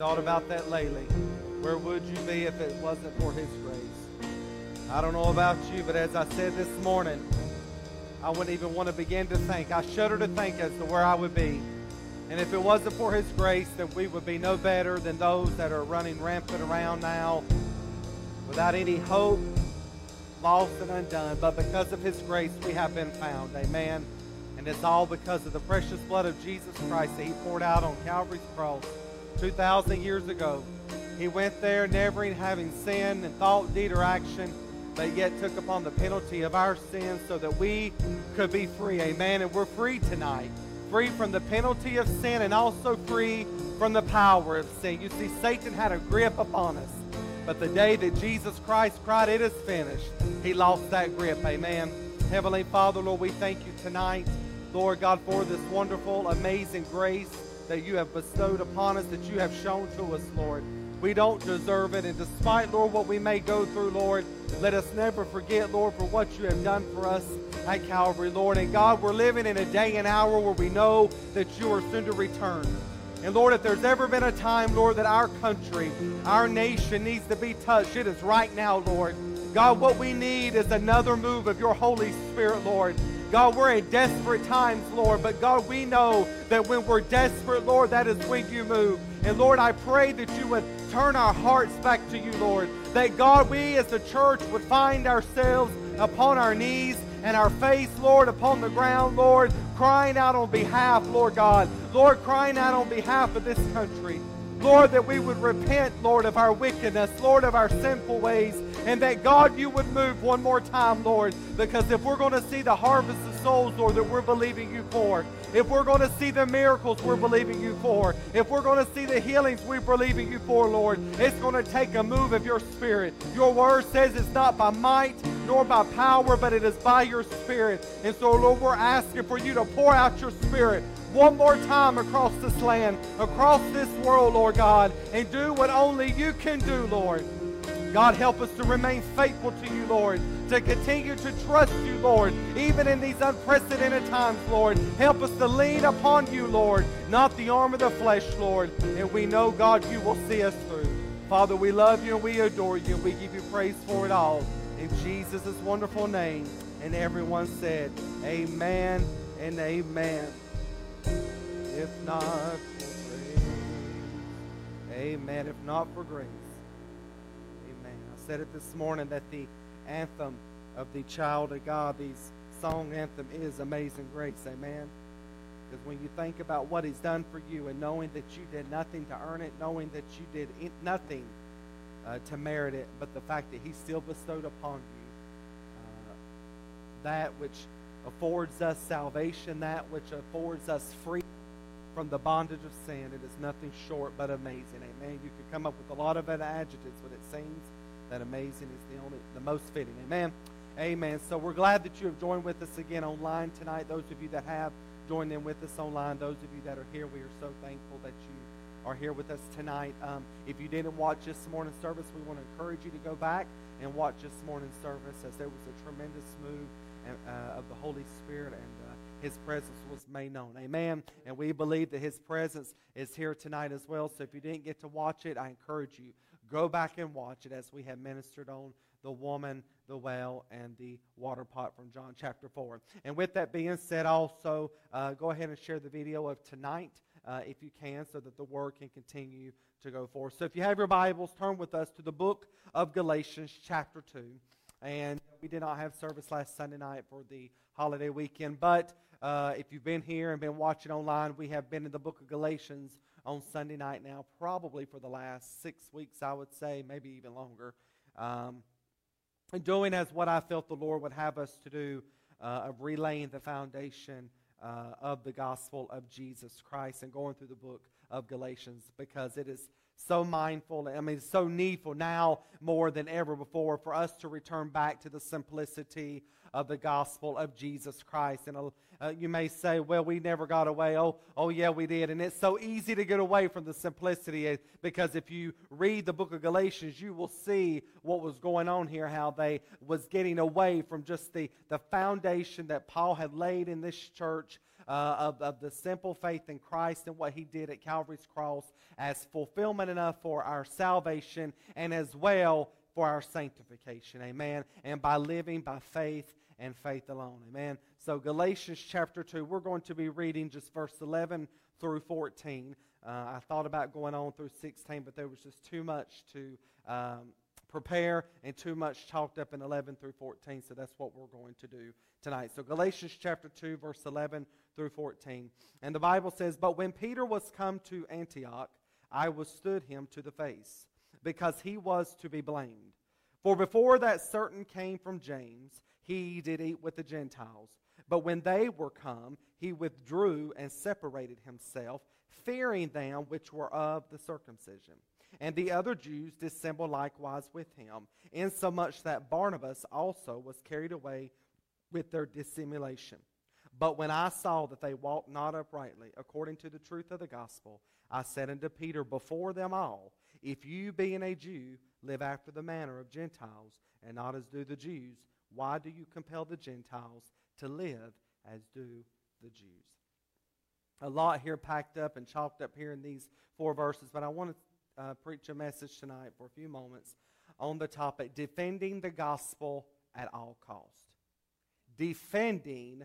Thought about that lately. Where would you be if it wasn't for His grace? I don't know about you, but as I said this morning, I wouldn't even want to begin to think. I shudder to think as to where I would be. And if it wasn't for His grace, then we would be no better than those that are running rampant around now without any hope, lost and undone. But because of His grace, we have been found. Amen. And it's all because of the precious blood of Jesus Christ that He poured out on Calvary's cross. 2,000 years ago. He went there never having sinned in thought, deed, or action, but yet took upon the penalty of our sins so that we could be free. Amen. And we're free tonight. Free from the penalty of sin and also free from the power of sin. You see, Satan had a grip upon us. But the day that Jesus Christ cried, It is finished, he lost that grip. Amen. Heavenly Father, Lord, we thank you tonight, Lord God, for this wonderful, amazing grace that you have bestowed upon us, that you have shown to us, Lord. We don't deserve it. And despite, Lord, what we may go through, Lord, let us never forget, Lord, for what you have done for us at Calvary, Lord. And God, we're living in a day and hour where we know that you are soon to return. And Lord, if there's ever been a time, Lord, that our country, our nation needs to be touched, it is right now, Lord. God, what we need is another move of your Holy Spirit, Lord. God, we're in desperate times, Lord, but God, we know that when we're desperate, Lord, that is when you move. And Lord, I pray that you would turn our hearts back to you, Lord. That God, we as the church would find ourselves upon our knees and our face, Lord, upon the ground, Lord, crying out on behalf, Lord God. Lord, crying out on behalf of this country. Lord, that we would repent, Lord, of our wickedness, Lord, of our sinful ways, and that God, you would move one more time, Lord, because if we're going to see the harvest of souls, Lord, that we're believing you for, if we're going to see the miracles we're believing you for, if we're going to see the healings we're believing you for, Lord, it's going to take a move of your spirit. Your word says it's not by might nor by power, but it is by your spirit. And so, Lord, we're asking for you to pour out your spirit one more time across this land, across this world, Lord God, and do what only you can do, Lord. God, help us to remain faithful to you, Lord, to continue to trust you, Lord, even in these unprecedented times, Lord. Help us to lean upon you, Lord, not the arm of the flesh, Lord. And we know, God, you will see us through. Father, we love you and we adore you. And we give you praise for it all. In Jesus' wonderful name. And everyone said, Amen and amen. If not for grace. Amen. If not for grace. Amen. I said it this morning that the anthem of the child of God, the song anthem is Amazing Grace. Amen. Because when you think about what He's done for you and knowing that you did nothing to earn it, knowing that you did nothing uh, to merit it, but the fact that He still bestowed upon you uh, that which affords us salvation, that which affords us freedom from the bondage of sin. It is nothing short but amazing. Amen. You could come up with a lot of adjectives, but it seems that amazing is the only the most fitting. Amen. Amen. So we're glad that you have joined with us again online tonight. Those of you that have joined in with us online, those of you that are here, we are so thankful that you are here with us tonight. Um, if you didn't watch this morning's service, we want to encourage you to go back and watch this morning's service as there was a tremendous move uh, of the Holy Spirit and uh, His presence was made known. Amen. And we believe that His presence is here tonight as well. So if you didn't get to watch it, I encourage you go back and watch it as we have ministered on the woman, the well, and the water pot from John chapter 4. And with that being said, also uh, go ahead and share the video of tonight uh, if you can so that the word can continue to go forth. So if you have your Bibles, turn with us to the book of Galatians chapter 2. And we did not have service last Sunday night for the holiday weekend, but uh, if you've been here and been watching online, we have been in the book of Galatians on Sunday night now, probably for the last six weeks, I would say, maybe even longer. Um, and doing as what I felt the Lord would have us to do uh, of relaying the foundation uh, of the gospel of Jesus Christ and going through the book of Galatians because it is so mindful. I mean, so needful now more than ever before for us to return back to the simplicity of the gospel of Jesus Christ. And uh, you may say, well, we never got away. Oh, oh, yeah, we did. And it's so easy to get away from the simplicity eh, because if you read the book of Galatians, you will see what was going on here, how they was getting away from just the, the foundation that Paul had laid in this church uh, of, of the simple faith in Christ and what he did at Calvary's cross as fulfillment enough for our salvation and as well for our sanctification. Amen. And by living by faith and faith alone. Amen. So, Galatians chapter 2, we're going to be reading just verse 11 through 14. Uh, I thought about going on through 16, but there was just too much to um, prepare and too much chalked up in 11 through 14, so that's what we're going to do tonight. So, Galatians chapter 2, verse 11 through 14. And the Bible says, But when Peter was come to Antioch, I withstood him to the face, because he was to be blamed. For before that certain came from James, he did eat with the Gentiles. But when they were come, he withdrew and separated himself, fearing them which were of the circumcision. And the other Jews dissembled likewise with him, insomuch that Barnabas also was carried away with their dissimulation. But when I saw that they walked not uprightly, according to the truth of the gospel, I said unto Peter before them all, If you, being a Jew, live after the manner of Gentiles, and not as do the Jews, why do you compel the Gentiles to live as do the Jews? A lot here packed up and chalked up here in these four verses, but I want to uh, preach a message tonight for a few moments on the topic defending the gospel at all cost. Defending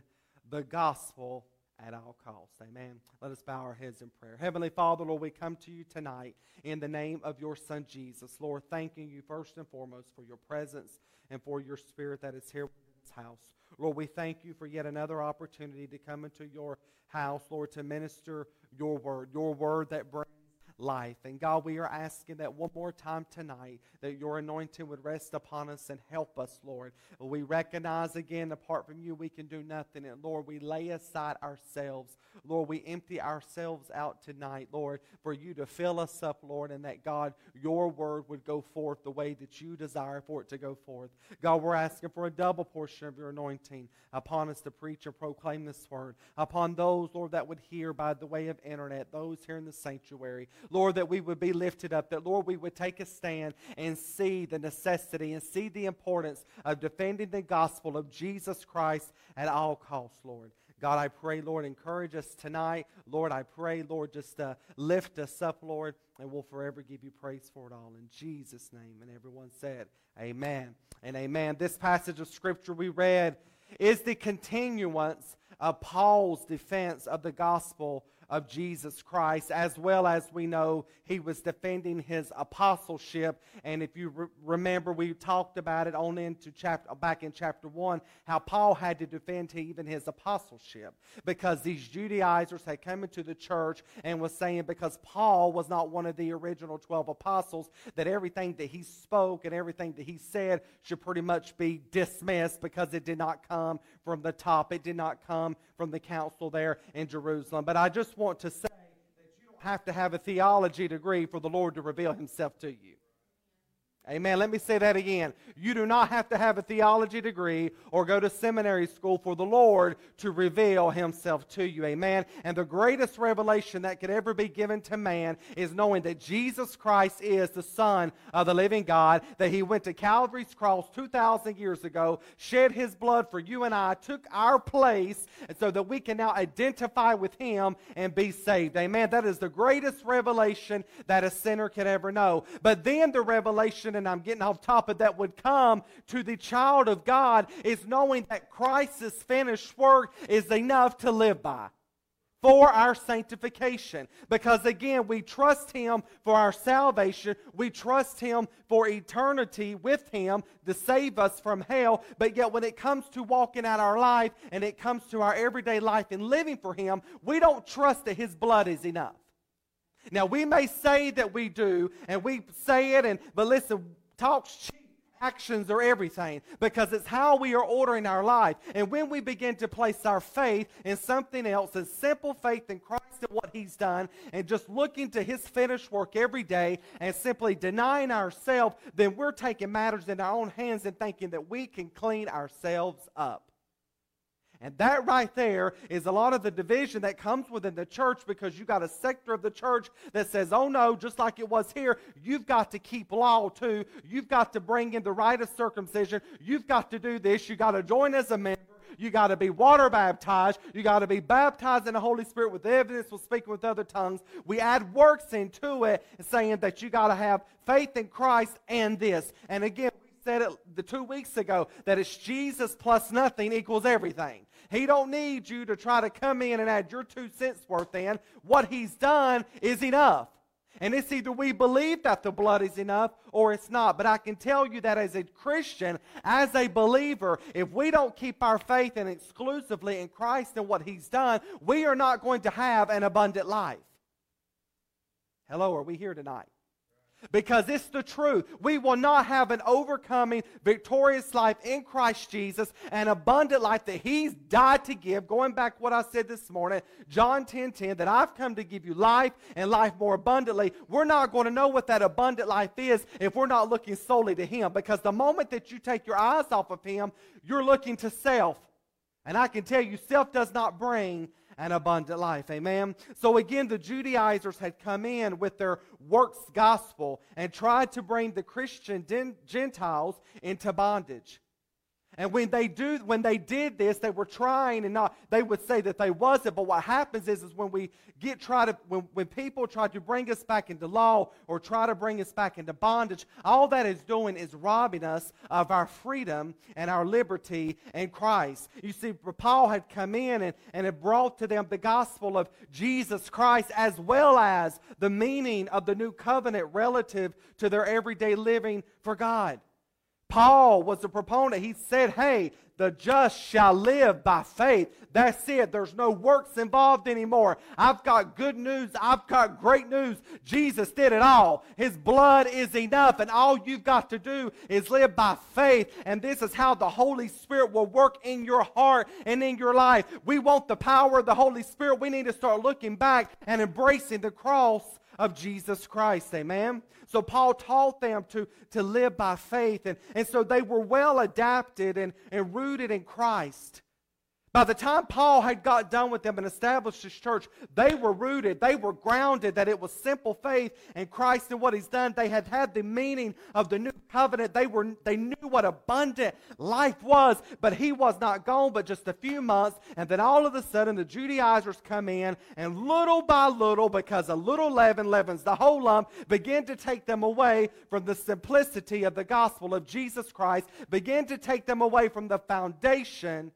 the gospel at all costs. Amen. Let us bow our heads in prayer. Heavenly Father, Lord, we come to you tonight in the name of your Son Jesus. Lord, thanking you first and foremost for your presence and for your spirit that is here in this house. Lord, we thank you for yet another opportunity to come into your house, Lord, to minister your word, your word that brings life. And God, we are asking that one more time tonight that your anointing would rest upon us and help us, Lord. We recognize again, apart from you, we can do nothing. And Lord, we lay aside ourselves. Lord, we empty ourselves out tonight, Lord, for you to fill us up, Lord, and that God, your word would go forth the way that you desire for it to go forth. God, we're asking for a double portion of your anointing upon us to preach and proclaim this word, upon those, Lord, that would hear by the way of internet, those here in the sanctuary. Lord, that we would be lifted up, that, Lord, we would take a stand and see the necessity and see the importance of defending the gospel of Jesus Christ at all costs, Lord. God, I pray, Lord, encourage us tonight. Lord, I pray, Lord, just uh, lift us up, Lord, and we'll forever give you praise for it all. In Jesus' name. And everyone said, Amen and amen. This passage of Scripture we read is the continuance of Paul's defense of the gospel of Jesus Christ, as well as we know he was defending his apostleship. And if you re- remember, we talked about it on into chapter back in chapter one, how Paul had to defend even his apostleship because these Judaizers had come into the church and was saying because Paul was not one of the original twelve apostles, that everything that he spoke and everything that he said should pretty much be dismissed because it did not come from the top. It did not come from the council there in Jerusalem. But I just want to say that you don't have to have a theology degree for the Lord to reveal himself to you. Amen. Let me say that again. You do not have to have a theology degree or go to seminary school for the Lord to reveal himself to you. Amen. And the greatest revelation that could ever be given to man is knowing that Jesus Christ is the Son of the living God, that he went to Calvary's cross 2,000 years ago, shed his blood for you and I, took our place, and so that we can now identify with him and be saved. Amen. That is the greatest revelation that a sinner could ever know. But then the revelation and I'm getting off topic, that would come to the child of God is knowing that Christ's finished work is enough to live by for our sanctification. Because again, we trust Him for our salvation. We trust Him for eternity with Him to save us from hell. But yet, when it comes to walking out our life and it comes to our everyday life and living for Him, we don't trust that His blood is enough. Now, we may say that we do, and we say it, and but listen, talk's cheap. Actions are everything because it's how we are ordering our life. And when we begin to place our faith in something else, a simple faith in Christ and what He's done, and just looking to His finished work every day and simply denying ourselves, then we're taking matters in our own hands and thinking that we can clean ourselves up. And that right there is a lot of the division that comes within the church because you got a sector of the church that says, oh no, just like it was here, you've got to keep law too. You've got to bring in the rite of circumcision. You've got to do this. You've got to join as a member. You got to be water baptized. You got to be baptized in the Holy Spirit with evidence of speaking with other tongues. We add works into it, saying that you got to have faith in Christ and this. And again, we said it the two weeks ago that it's Jesus plus nothing equals everything. He don't need you to try to come in and add your two cents worth in. What he's done is enough. And it's either we believe that the blood is enough or it's not. But I can tell you that as a Christian, as a believer, if we don't keep our faith in exclusively in Christ and what He's done, we are not going to have an abundant life. Hello, are we here tonight? Because it's the truth. We will not have an overcoming, victorious life in Christ Jesus, an abundant life that He's died to give. Going back what I said this morning, John 10 10, that I've come to give you life and life more abundantly. We're not going to know what that abundant life is if we're not looking solely to Him. Because the moment that you take your eyes off of Him, you're looking to self. And I can tell you, self does not bring an abundant life. Amen. So again, the Judaizers had come in with their works gospel and tried to bring the Christian Gentiles into bondage. And when they do, when they did this, they were trying and not, they would say that they wasn't. But what happens is, is when we get try to, when, when people try to bring us back into law or try to bring us back into bondage, all that is doing is robbing us of our freedom and our liberty in Christ. You see, Paul had come in and, and had brought to them the gospel of Jesus Christ as well as the meaning of the new covenant relative to their everyday living for God. Paul was the proponent. He said, Hey, the just shall live by faith. That's it. There's no works involved anymore. I've got good news. I've got great news. Jesus did it all. His blood is enough, and all you've got to do is live by faith. And this is how the Holy Spirit will work in your heart and in your life. We want the power of the Holy Spirit. We need to start looking back and embracing the cross of Jesus Christ. Amen. So Paul taught them to, to live by faith. And, and so they were well adapted and, and rooted in Christ. By the time Paul had got done with them and established his church, they were rooted, they were grounded that it was simple faith in Christ and what he's done. They had had the meaning of the new covenant. They were they knew what abundant life was, but he was not gone but just a few months, and then all of a sudden the Judaizers come in and little by little because a little leaven leavens the whole lump, begin to take them away from the simplicity of the gospel of Jesus Christ, begin to take them away from the foundation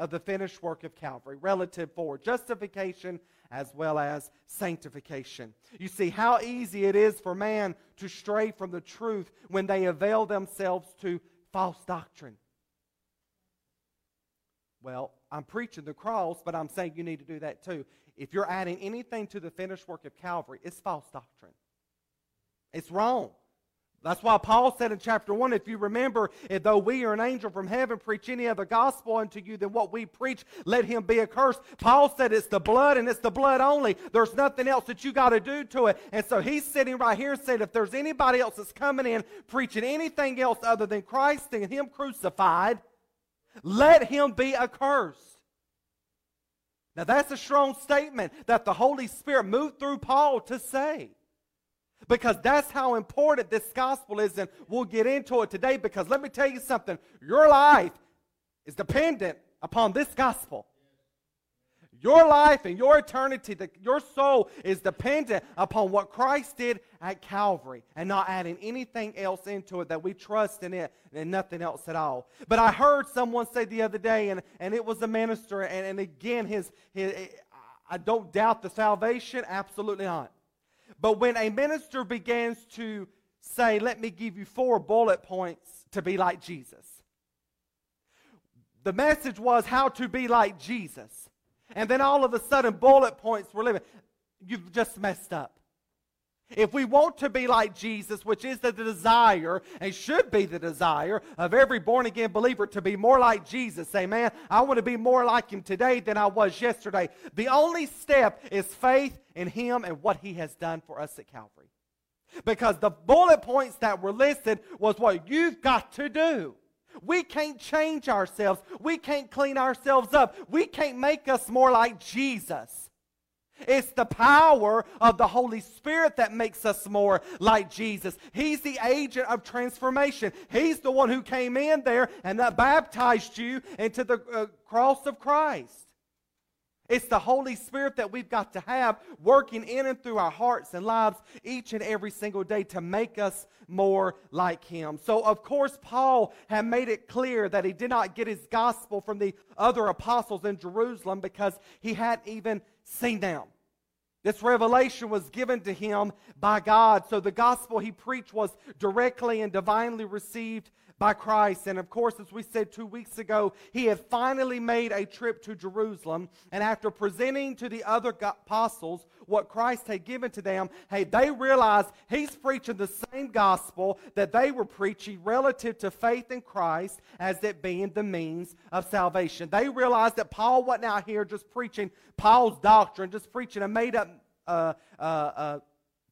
of the finished work of Calvary, relative for justification as well as sanctification. You see how easy it is for man to stray from the truth when they avail themselves to false doctrine. Well, I'm preaching the cross, but I'm saying you need to do that too. If you're adding anything to the finished work of Calvary, it's false doctrine. It's wrong. That's why Paul said in chapter 1, if you remember, though we are an angel from heaven preach any other gospel unto you than what we preach, let him be accursed. Paul said it's the blood and it's the blood only. There's nothing else that you got to do to it. And so he's sitting right here and said, if there's anybody else that's coming in preaching anything else other than Christ and him crucified, let him be accursed. Now that's a strong statement that the Holy Spirit moved through Paul to say. Because that's how important this gospel is, and we'll get into it today. Because let me tell you something your life is dependent upon this gospel. Your life and your eternity, the, your soul is dependent upon what Christ did at Calvary and not adding anything else into it that we trust in it and nothing else at all. But I heard someone say the other day, and, and it was a minister, and, and again, his, his, I don't doubt the salvation, absolutely not. But when a minister begins to say, Let me give you four bullet points to be like Jesus, the message was how to be like Jesus. And then all of a sudden, bullet points were living. You've just messed up. If we want to be like Jesus, which is the desire and should be the desire of every born again believer to be more like Jesus, say, man, I want to be more like him today than I was yesterday. The only step is faith in him and what he has done for us at Calvary. Because the bullet points that were listed was what you've got to do. We can't change ourselves. We can't clean ourselves up. We can't make us more like Jesus. It's the power of the Holy Spirit that makes us more like Jesus. He's the agent of transformation. He's the one who came in there and that baptized you into the uh, cross of Christ. It's the Holy Spirit that we've got to have working in and through our hearts and lives each and every single day to make us more like Him. So, of course, Paul had made it clear that he did not get his gospel from the other apostles in Jerusalem because he hadn't even seen them. This revelation was given to him by God. So the gospel he preached was directly and divinely received by Christ. And of course, as we said two weeks ago, he had finally made a trip to Jerusalem. And after presenting to the other apostles what Christ had given to them, hey, they realized he's preaching the same gospel that they were preaching relative to faith in Christ as it being the means of salvation. They realized that Paul wasn't out here just preaching Paul's doctrine, just preaching a made up uh, uh, uh,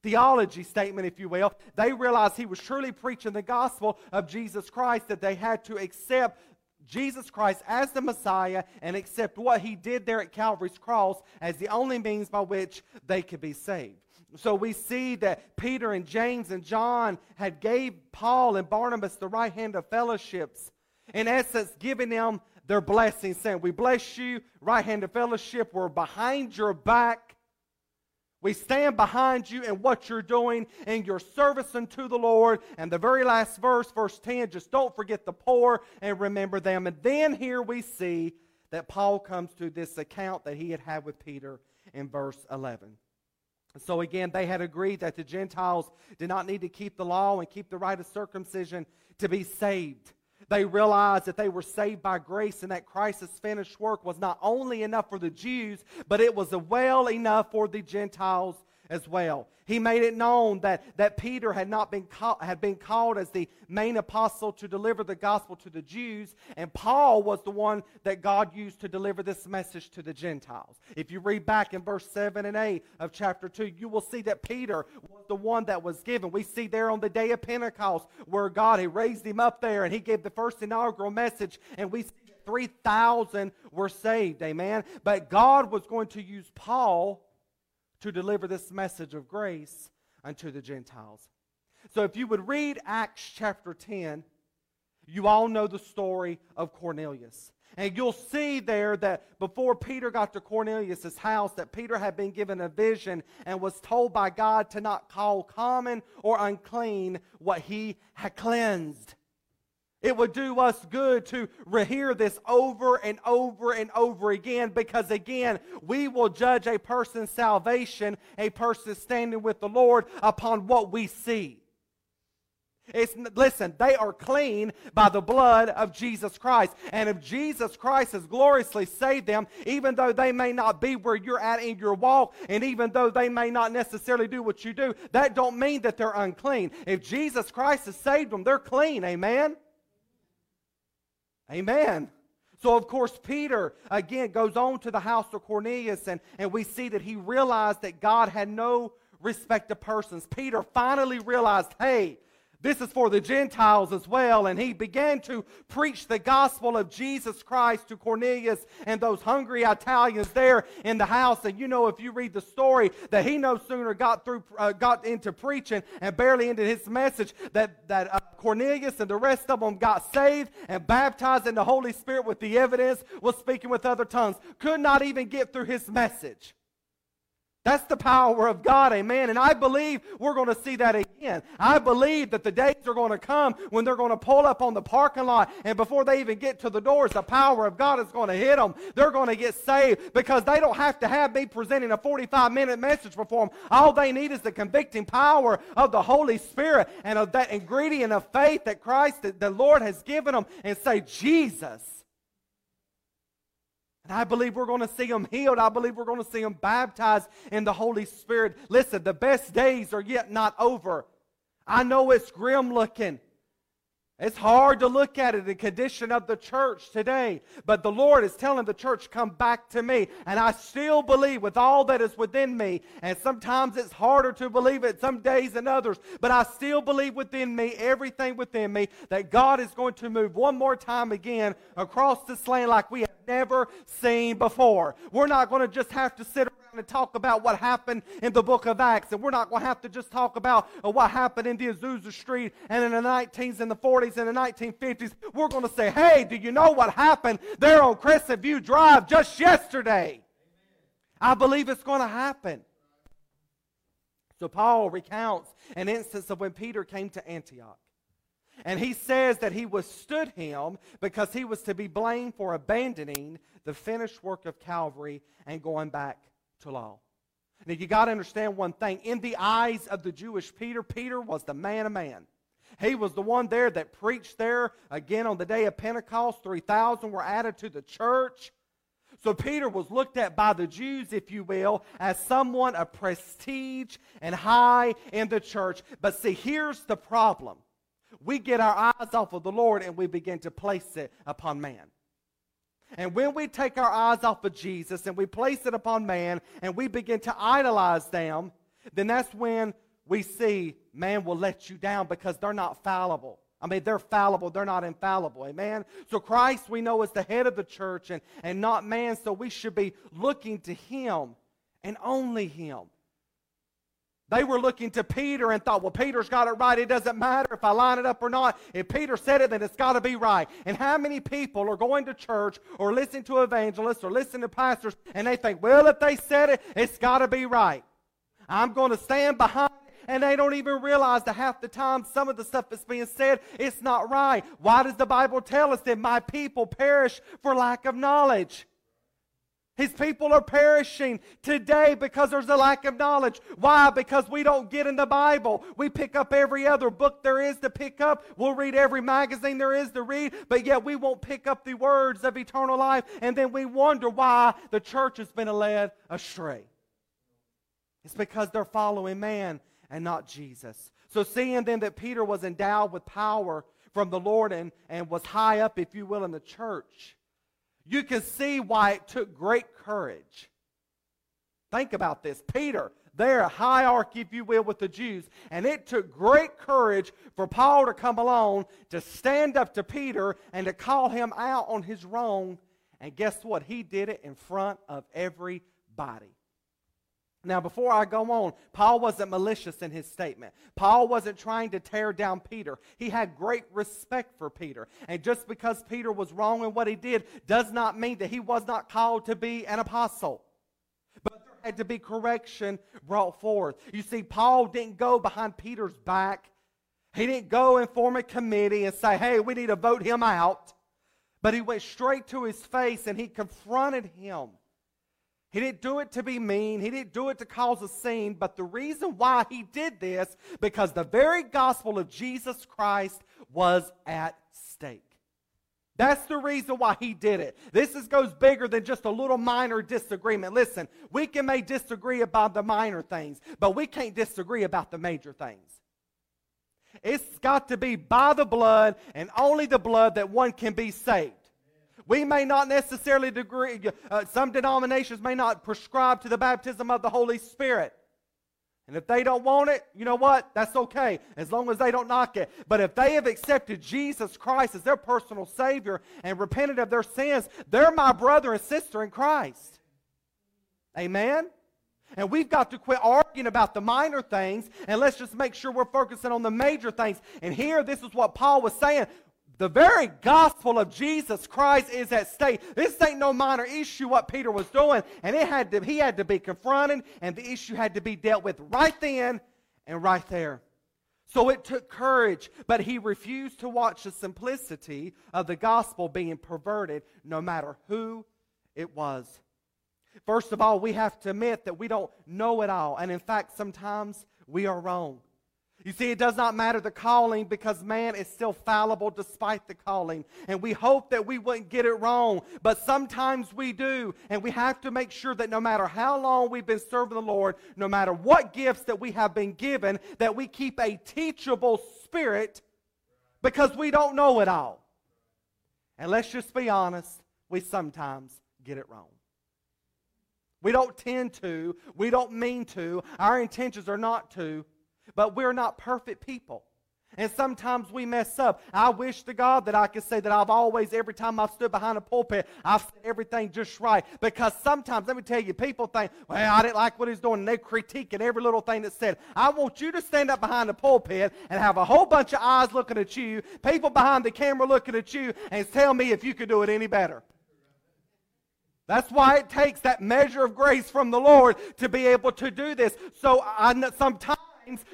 theology statement, if you will. They realized he was truly preaching the gospel of Jesus Christ, that they had to accept Jesus Christ as the Messiah and accept what he did there at Calvary's cross as the only means by which they could be saved. So we see that Peter and James and John had gave Paul and Barnabas the right hand of fellowships. In essence, giving them their blessing, saying, We bless you, right hand of fellowship. We're behind your back. We stand behind you and what you're doing in your service unto the Lord. And the very last verse, verse 10, just don't forget the poor and remember them. And then here we see that Paul comes to this account that he had had with Peter in verse 11. So again, they had agreed that the Gentiles did not need to keep the law and keep the rite of circumcision to be saved. They realized that they were saved by grace and that Christ's finished work was not only enough for the Jews, but it was well enough for the Gentiles as well. He made it known that, that Peter had not been call, had been called as the main apostle to deliver the gospel to the Jews, and Paul was the one that God used to deliver this message to the Gentiles. If you read back in verse 7 and 8 of chapter 2, you will see that Peter was the one that was given. We see there on the day of Pentecost where God had raised him up there and he gave the first inaugural message, and we see 3,000 were saved. Amen. But God was going to use Paul to deliver this message of grace unto the Gentiles. So if you would read Acts chapter 10, you all know the story of Cornelius. And you'll see there that before Peter got to Cornelius' house, that Peter had been given a vision and was told by God to not call common or unclean what he had cleansed. It would do us good to rehear this over and over and over again because, again, we will judge a person's salvation, a person standing with the Lord, upon what we see. It's, listen, they are clean by the blood of Jesus Christ. And if Jesus Christ has gloriously saved them, even though they may not be where you're at in your walk, and even though they may not necessarily do what you do, that don't mean that they're unclean. If Jesus Christ has saved them, they're clean. Amen? Amen. So, of course, Peter again goes on to the house of Cornelius, and, and we see that he realized that God had no respect of persons. Peter finally realized, hey, this is for the Gentiles as well. And he began to preach the gospel of Jesus Christ to Cornelius and those hungry Italians there in the house. And you know, if you read the story, that he no sooner got through, uh, got into preaching and barely into his message, that, that Cornelius and the rest of them got saved and baptized in the Holy Spirit with the evidence, was speaking with other tongues. Could not even get through his message. That's the power of God, amen. And I believe we're going to see that again. I believe that the days are going to come when they're going to pull up on the parking lot, and before they even get to the doors, the power of God is going to hit them. They're going to get saved because they don't have to have me presenting a 45 minute message before them. All they need is the convicting power of the Holy Spirit and of that ingredient of faith that Christ, the Lord, has given them, and say, Jesus. And I believe we're going to see them healed. I believe we're going to see them baptized in the Holy Spirit. Listen, the best days are yet not over. I know it's grim looking. It's hard to look at it, the condition of the church today. But the Lord is telling the church, come back to me. And I still believe with all that is within me. And sometimes it's harder to believe it some days than others. But I still believe within me, everything within me, that God is going to move one more time again across this land like we have never seen before. We're not going to just have to sit around to talk about what happened in the book of Acts, and we're not going to have to just talk about uh, what happened in the Azusa Street and in the 19s and the 40s and the 1950s. We're going to say, hey, do you know what happened there on Crescent View Drive just yesterday? I believe it's going to happen. So Paul recounts an instance of when Peter came to Antioch. And he says that he withstood him because he was to be blamed for abandoning the finished work of Calvary and going back to law. Now, you got to understand one thing. In the eyes of the Jewish Peter, Peter was the man of man. He was the one there that preached there again on the day of Pentecost. 3,000 were added to the church. So Peter was looked at by the Jews, if you will, as someone of prestige and high in the church. But see, here's the problem we get our eyes off of the Lord and we begin to place it upon man. And when we take our eyes off of Jesus and we place it upon man and we begin to idolize them, then that's when we see man will let you down because they're not fallible. I mean, they're fallible, they're not infallible. Amen? So Christ, we know, is the head of the church and, and not man, so we should be looking to him and only him. They were looking to Peter and thought, well, Peter's got it right. It doesn't matter if I line it up or not. If Peter said it, then it's got to be right. And how many people are going to church or listening to evangelists or listening to pastors and they think, well, if they said it, it's got to be right. I'm going to stand behind it. And they don't even realize that half the time some of the stuff that's being said, it's not right. Why does the Bible tell us that my people perish for lack of knowledge? His people are perishing today because there's a lack of knowledge. Why? Because we don't get in the Bible. We pick up every other book there is to pick up. We'll read every magazine there is to read, but yet we won't pick up the words of eternal life. And then we wonder why the church has been led astray. It's because they're following man and not Jesus. So, seeing then that Peter was endowed with power from the Lord and, and was high up, if you will, in the church you can see why it took great courage. Think about this. Peter, there, a hierarchy, if you will, with the Jews. And it took great courage for Paul to come along to stand up to Peter and to call him out on his wrong. And guess what? He did it in front of everybody. Now, before I go on, Paul wasn't malicious in his statement. Paul wasn't trying to tear down Peter. He had great respect for Peter. And just because Peter was wrong in what he did does not mean that he was not called to be an apostle. But there had to be correction brought forth. You see, Paul didn't go behind Peter's back, he didn't go and form a committee and say, hey, we need to vote him out. But he went straight to his face and he confronted him. He didn't do it to be mean. He didn't do it to cause a scene. But the reason why he did this, because the very gospel of Jesus Christ was at stake. That's the reason why he did it. This is, goes bigger than just a little minor disagreement. Listen, we can may disagree about the minor things, but we can't disagree about the major things. It's got to be by the blood and only the blood that one can be saved. We may not necessarily agree, uh, some denominations may not prescribe to the baptism of the Holy Spirit. And if they don't want it, you know what? That's okay, as long as they don't knock it. But if they have accepted Jesus Christ as their personal Savior and repented of their sins, they're my brother and sister in Christ. Amen? And we've got to quit arguing about the minor things and let's just make sure we're focusing on the major things. And here, this is what Paul was saying. The very gospel of Jesus Christ is at stake. This ain't no minor issue what Peter was doing, and it had to, he had to be confronted, and the issue had to be dealt with right then and right there. So it took courage, but he refused to watch the simplicity of the gospel being perverted, no matter who it was. First of all, we have to admit that we don't know it all, and in fact, sometimes we are wrong. You see, it does not matter the calling because man is still fallible despite the calling. And we hope that we wouldn't get it wrong, but sometimes we do. And we have to make sure that no matter how long we've been serving the Lord, no matter what gifts that we have been given, that we keep a teachable spirit because we don't know it all. And let's just be honest, we sometimes get it wrong. We don't tend to, we don't mean to, our intentions are not to. But we're not perfect people. And sometimes we mess up. I wish to God that I could say that I've always, every time I've stood behind a pulpit, I've said everything just right. Because sometimes, let me tell you, people think, well, I didn't like what he's doing, and they're critiquing every little thing that's said. I want you to stand up behind the pulpit and have a whole bunch of eyes looking at you, people behind the camera looking at you, and tell me if you could do it any better. That's why it takes that measure of grace from the Lord to be able to do this. So I, sometimes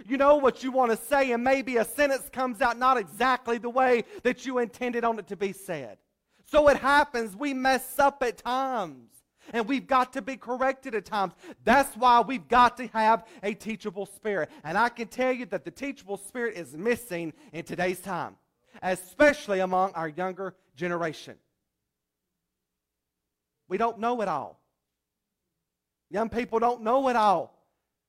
you know what you want to say, and maybe a sentence comes out not exactly the way that you intended on it to be said. So it happens. We mess up at times. And we've got to be corrected at times. That's why we've got to have a teachable spirit. And I can tell you that the teachable spirit is missing in today's time, especially among our younger generation. We don't know it all. Young people don't know it all.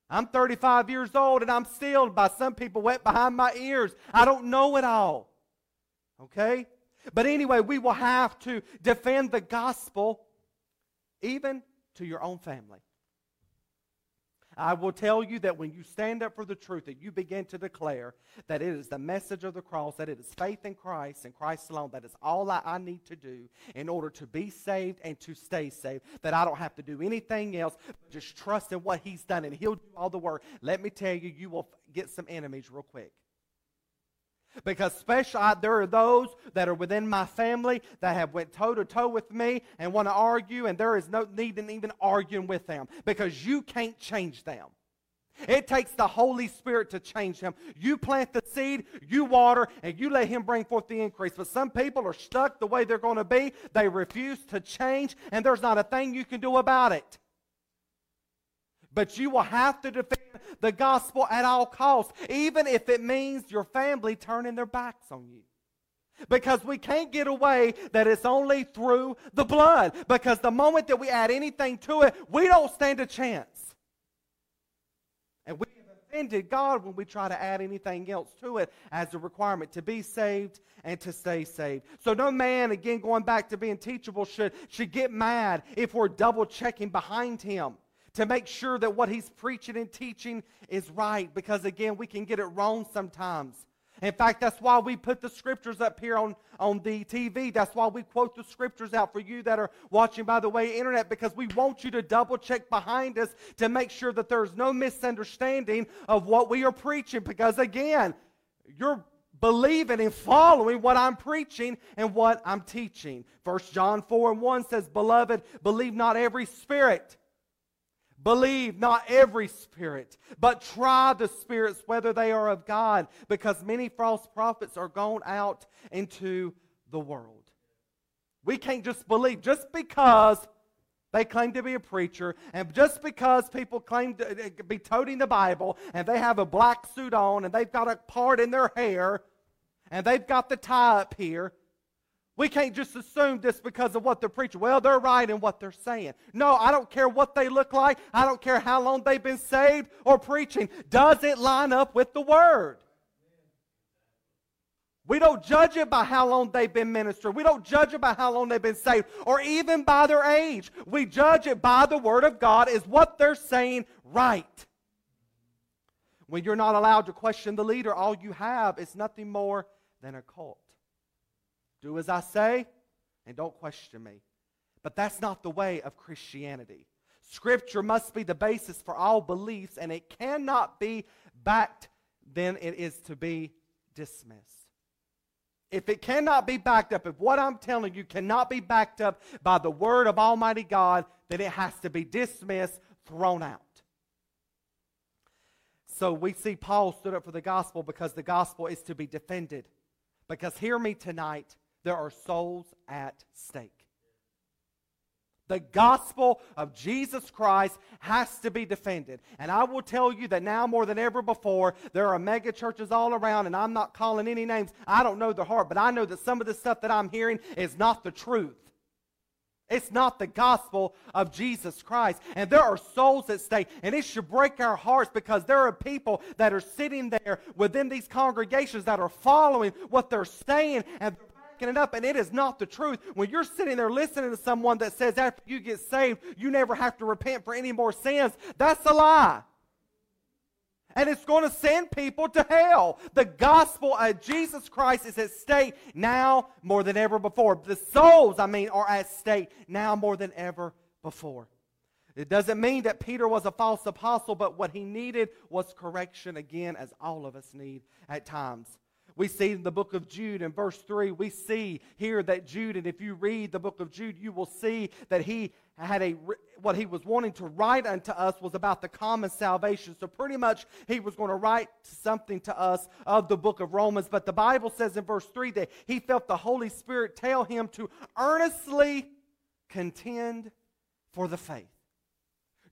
I'm 35 years old and I'm still, by some people, wet behind my ears. I don't know it all. Okay? But anyway, we will have to defend the gospel even to your own family. I will tell you that when you stand up for the truth, that you begin to declare that it is the message of the cross, that it is faith in Christ and Christ alone, that is all I, I need to do in order to be saved and to stay saved, that I don't have to do anything else, but just trust in what He's done and He'll do all the work. Let me tell you, you will get some enemies real quick. Because especially there are those that are within my family that have went toe to toe with me and want to argue, and there is no need in even arguing with them because you can't change them. It takes the Holy Spirit to change them. You plant the seed, you water, and you let Him bring forth the increase. But some people are stuck the way they're going to be. They refuse to change, and there's not a thing you can do about it. But you will have to defend the gospel at all costs, even if it means your family turning their backs on you. Because we can't get away that it's only through the blood. Because the moment that we add anything to it, we don't stand a chance. And we have offended God when we try to add anything else to it as a requirement to be saved and to stay saved. So no man, again, going back to being teachable, should, should get mad if we're double checking behind him to make sure that what he's preaching and teaching is right because, again, we can get it wrong sometimes. In fact, that's why we put the scriptures up here on, on the TV. That's why we quote the scriptures out for you that are watching, by the way, internet, because we want you to double check behind us to make sure that there's no misunderstanding of what we are preaching. Because, again, you're believing and following what I'm preaching and what I'm teaching. First John 4 and 1 says, Beloved, believe not every spirit Believe not every spirit, but try the spirits whether they are of God, because many false prophets are gone out into the world. We can't just believe just because they claim to be a preacher, and just because people claim to eh, eh, be toting the Bible, and they have a black suit on, and they've got a part in their hair, and they've got the tie up here, we can't just assume this because of what they're preaching. Well, they're right in what they're saying. No, I don't care what they look like. I don't care how long they've been saved or preaching. Does it line up with the Word? We don't judge it by how long they've been ministered. We don't judge it by how long they've been saved or even by their age. We judge it by the Word of God. Is what they're saying right? When you're not allowed to question the leader, all you have is nothing more than a cult. Do as I say and don't question me. But that's not the way of Christianity. Scripture must be the basis for all beliefs, and it cannot be backed, then it is to be dismissed. If it cannot be backed up, if what I'm telling you cannot be backed up by the word of Almighty God, then it has to be dismissed, thrown out. So we see Paul stood up for the gospel because the gospel is to be defended. Because hear me tonight, there are souls at stake. The gospel of Jesus Christ has to be defended. And I will tell you that now more than ever before, there are mega churches all around, and I'm not calling any names. I don't know their heart, but I know that some of the stuff that I'm hearing is not the truth. It's not the gospel of Jesus Christ. And there are souls at stake. And it should break our hearts because there are people that are sitting there within these congregations that are following what they're saying and backing it up, and it is not the truth. When you're sitting there listening to someone that says after you get saved, you never have to repent for any more sins, that's a lie. and it's going to send people to hell. The gospel of Jesus Christ is at stake now more than ever before. The souls, I mean, are at stake now more than ever before. It doesn't mean that Peter was a false apostle, but what he needed was correction again, as all of us need at times. We see in the book of Jude in verse 3, we see here that Jude, and if you read the book of Jude, you will see that he had a, what he was wanting to write unto us was about the common salvation. So pretty much he was going to write something to us of the book of Romans. But the Bible says in verse 3 that he felt the Holy Spirit tell him to earnestly contend for the faith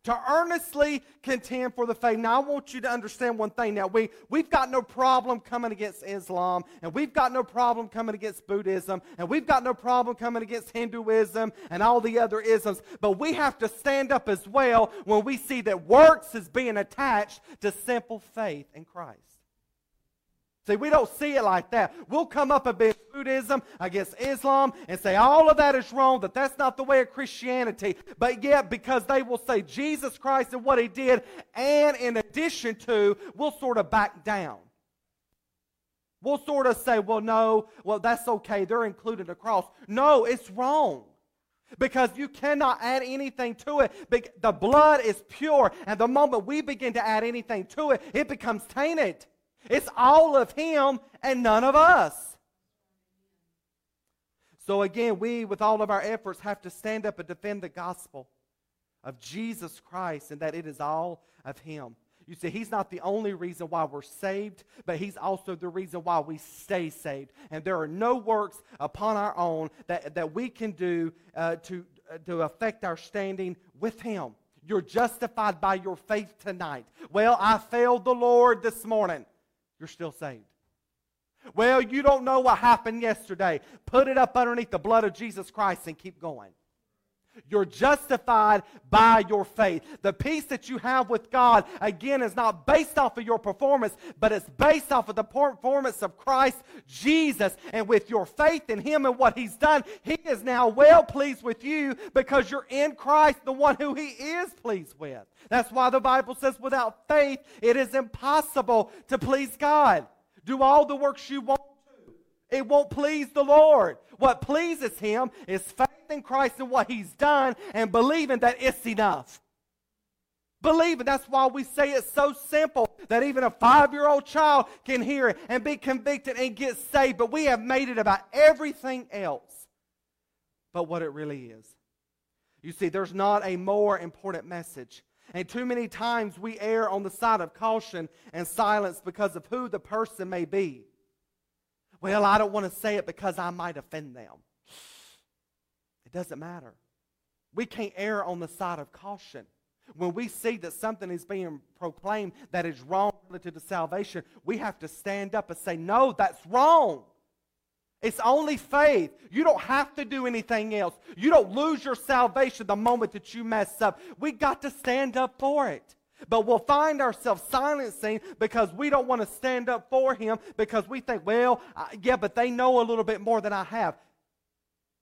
to earnestly contend for the faith. Now, I want you to understand one thing. Now, we, we've got no problem coming against Islam, and we've got no problem coming against Buddhism, and we've got no problem coming against Hinduism and all the other isms, but we have to stand up as well when we see that works is being attached to simple faith in Christ. See, we don't see it like that. We'll come up against Buddhism, against Islam, and say all of that is wrong, that that's not the way of Christianity. But yet, because they will say Jesus Christ and what he did, and in addition to, we'll sort of back down. We'll sort of say, well, no, well, that's okay. They're included a cross. No, it's wrong because you cannot add anything to it. The blood is pure, and the moment we begin to add anything to it, it becomes tainted. It's all of Him and none of us. So again, we, with all of our efforts, have to stand up and defend the gospel of Jesus Christ and that it is all of Him. You see, He's not the only reason why we're saved, but He's also the reason why we stay saved. And there are no works upon our own that, that we can do uh, to, uh, to affect our standing with Him. You're justified by your faith tonight. Well, I failed the Lord this morning you're still saved. Well, you don't know what happened yesterday. Put it up underneath the blood of Jesus Christ and keep going. You're justified by your faith. The peace that you have with God, again, is not based off of your performance, but it's based off of the performance of Christ Jesus. And with your faith in Him and what He's done, He is now well pleased with you because you're in Christ, the one who He is pleased with. That's why the Bible says, without faith, it is impossible to please God. Do all the works you want to, it won't please the Lord. What pleases Him is faith in Christ and what He's done and believing that it's enough. Believing. That's why we say it's so simple that even a five year old child can hear it and be convicted and get saved. But we have made it about everything else but what it really is. You see, there's not a more important message. And too many times we err on the side of caution and silence because of who the person may be. Well, I don't want to say it because I might offend them doesn't matter. We can't err on the side of caution. When we see that something is being proclaimed that is wrong relative to salvation, we have to stand up and say, No, that's wrong. It's only faith. You don't have to do anything else. You don't lose your salvation the moment that you mess up. We got to stand up for it. But we'll find ourselves silencing because we don't want to stand up for him because we think, well, yeah, but they know a little bit more than I have.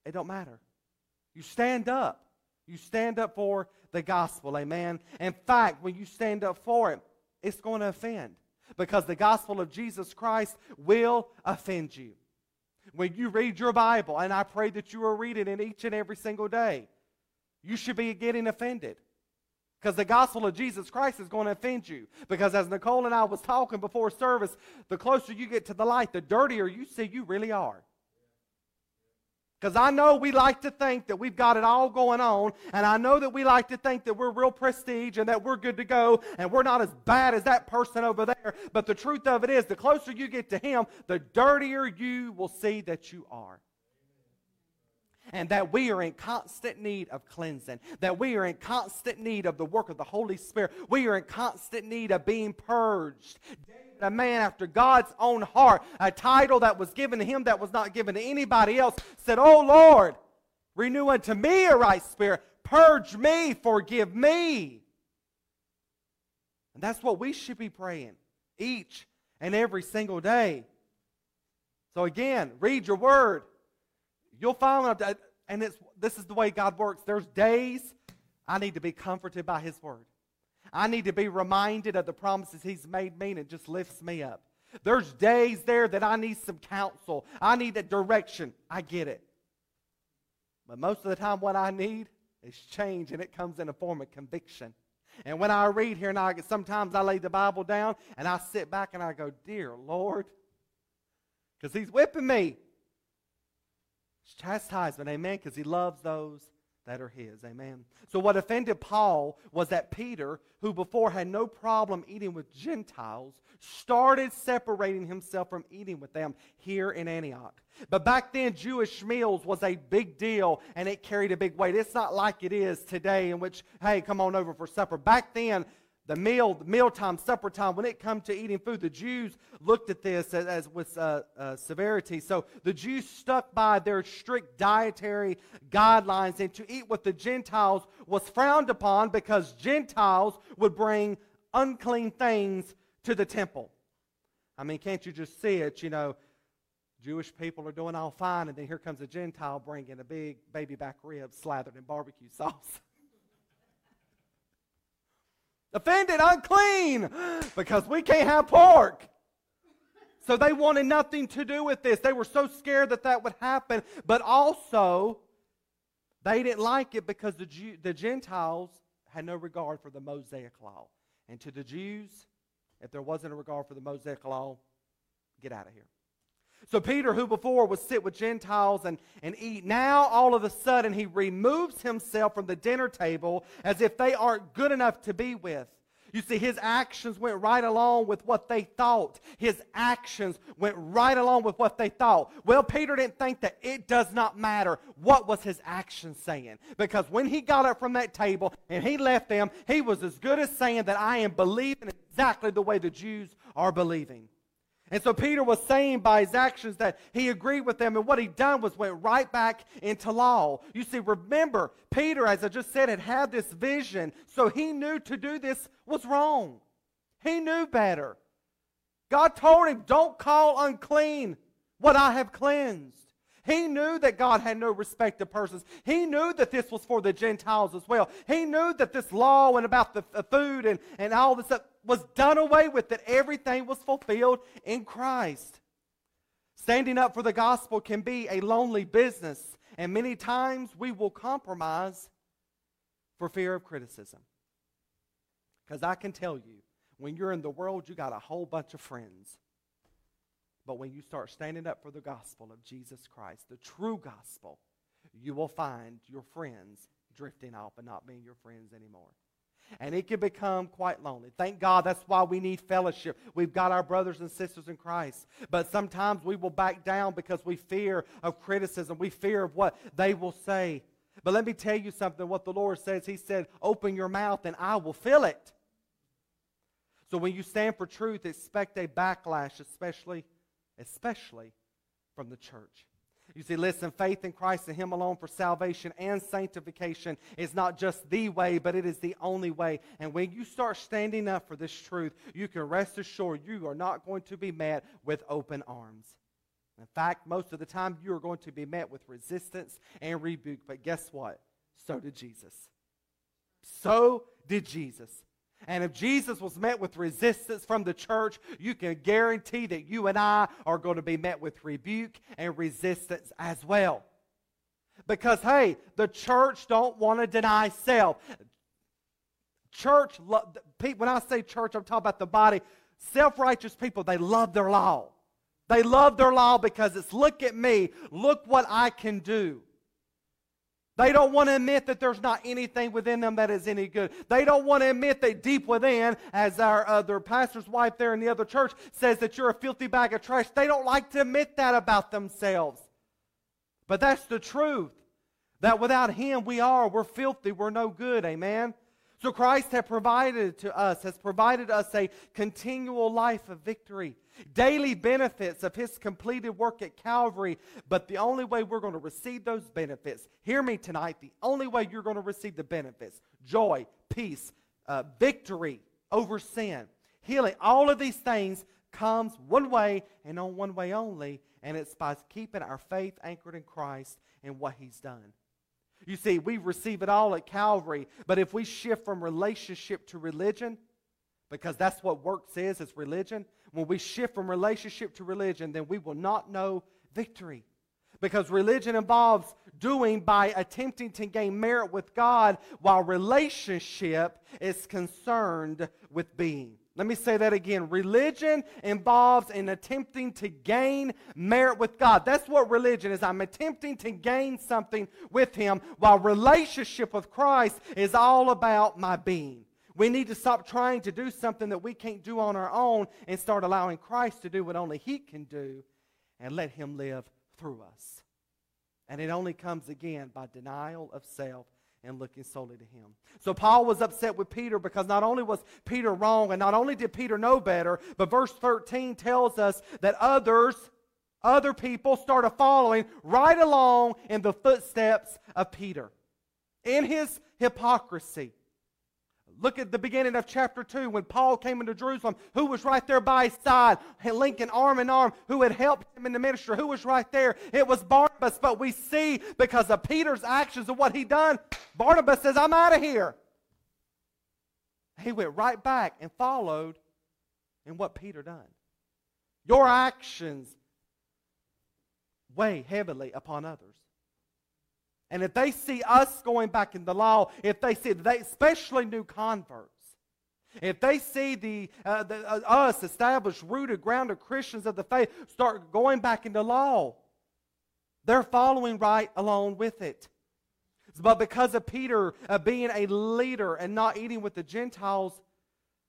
It don't matter. You stand up. You stand up for the gospel, amen. In fact, when you stand up for it, it's going to offend because the gospel of Jesus Christ will offend you. When you read your Bible, and I pray that you are reading it each and every single day, you should be getting offended. Because the gospel of Jesus Christ is going to offend you. Because as Nicole and I was talking before service, the closer you get to the light, the dirtier you see you really are. Because I know we like to think that we've got it all going on, and I know that we like to think that we're real prestige and that we're good to go, and we're not as bad as that person over there. But the truth of it is, the closer you get to Him, the dirtier you will see that you are and that we are in constant need of cleansing, that we are in constant need of the work of the Holy Spirit. We are in constant need of being purged a man after God's own heart, a title that was given to him that was not given to anybody else, said, Oh Lord, renew unto me a right spirit, purge me, forgive me. And that's what we should be praying each and every single day. So again, read your word. You'll find and it's, this is the way God works. There's days I need to be comforted by His word. I need to be reminded of the promises He's made me, and it just lifts me up. There's days there that I need some counsel. I need a direction. I get it. But most of the time, what I need is change, and it comes in a form of conviction. And when I read here, and I sometimes I lay the Bible down and I sit back and I go, "Dear Lord," because He's whipping me. It's chastisement, amen, because He loves those that are his. Amen. So, what offended Paul was that Peter, who before had no problem eating with Gentiles, started separating himself from eating with them here in Antioch. But back then, Jewish meals was a big deal and it carried a big weight. It's not like it is today, in which, hey, come on over for supper. Back then, the meal, mealtime, supper time, when it come to eating food, the Jews looked at this as, as with uh, uh, severity. So the Jews stuck by their strict dietary guidelines, and to eat with the Gentiles was frowned upon because Gentiles would bring unclean things to the temple. I mean, can't you just see it? You know, Jewish people are doing all fine, and then here comes a Gentile bringing a big baby back rib slathered in barbecue sauce. offended, unclean, because we can't have pork. So they wanted nothing to do with this. They were so scared that that would happen. But also, they didn't like it because the, Jew, the Gentiles had no regard for the Mosaic law. And to the Jews, if there wasn't a regard for the Mosaic law, get out of here. So Peter, who before would sit with Gentiles and, and eat, now all of a sudden he removes himself from the dinner table as if they aren't good enough to be with. You see, his actions went right along with what they thought. His actions went right along with what they thought. Well, Peter didn't think that it does not matter what was his action saying. Because when he got up from that table and he left them, he was as good as saying that I am believing exactly the way the Jews are believing. And so Peter was saying by his actions that he agreed with them, and what he done was went right back into law. You see, remember, Peter, as I just said, had had this vision, so he knew to do this was wrong. He knew better. God told him, Don't call unclean what I have cleansed. He knew that God had no respect to persons. He knew that this was for the Gentiles as well. He knew that this law and about the food and, and all this stuff was done away with, that everything was fulfilled in Christ. Standing up for the gospel can be a lonely business, and many times we will compromise for fear of criticism. Because I can tell you, when you're in the world, you got a whole bunch of friends. But when you start standing up for the gospel of Jesus Christ, the true gospel, you will find your friends drifting off and not being your friends anymore. And it can become quite lonely. Thank God that's why we need fellowship. We've got our brothers and sisters in Christ. But sometimes we will back down because we fear of criticism. We fear of what they will say. But let me tell you something what the Lord says. He said, Open your mouth and I will fill it. So when you stand for truth, expect a backlash, especially especially from the church. You see, listen, faith in Christ and Him alone for salvation and sanctification is not just the way, but it is the only way. And when you start standing up for this truth, you can rest assured you are not going to be met with open arms. In fact, most of the time, you are going to be met with resistance and rebuke. But guess what? So did Jesus. So did Jesus. And if Jesus was met with resistance from the church, you can guarantee that you and I are going to be met with rebuke and resistance as well. Because hey, the church don't want to deny self. Church, when I say church, I'm talking about the body. Self-righteous people, they love their law. They love their law because it's look at me, look what I can do. They don't want to admit that there's not anything within them that is any good. They don't want to admit that deep within, as our other pastor's wife there in the other church says that you're a filthy bag of trash. They don't like to admit that about themselves. But that's the truth. That without Him, we are. We're filthy. We're no good. Amen. So Christ has provided to us, has provided us a continual life of victory, daily benefits of his completed work at Calvary. But the only way we're going to receive those benefits, hear me tonight, the only way you're going to receive the benefits, joy, peace, uh, victory over sin, healing, all of these things comes one way and on one way only, and it's by keeping our faith anchored in Christ and what he's done. You see, we receive it all at Calvary, but if we shift from relationship to religion, because that's what works is, is religion, when we shift from relationship to religion, then we will not know victory. Because religion involves doing by attempting to gain merit with God, while relationship is concerned with being. Let me say that again. Religion involves in attempting to gain merit with God. That's what religion is. I'm attempting to gain something with Him, while relationship with Christ is all about my being. We need to stop trying to do something that we can't do on our own and start allowing Christ to do what only He can do and let Him live through us. And it only comes again by denial of self and looking solely to him. So Paul was upset with Peter because not only was Peter wrong and not only did Peter know better, but verse 13 tells us that others, other people started following right along in the footsteps of Peter in his hypocrisy. Look at the beginning of chapter 2 when Paul came into Jerusalem. Who was right there by his side? Lincoln arm in arm. Who had helped him in the ministry? Who was right there? It was Barnabas. But we see because of Peter's actions and what he done, Barnabas says, I'm out of here. He went right back and followed in what Peter done. Your actions weigh heavily upon others. And if they see us going back in the law, if they see, they, especially new converts, if they see the, uh, the uh, us established, rooted, grounded Christians of the faith start going back into law, they're following right along with it. But because of Peter uh, being a leader and not eating with the Gentiles,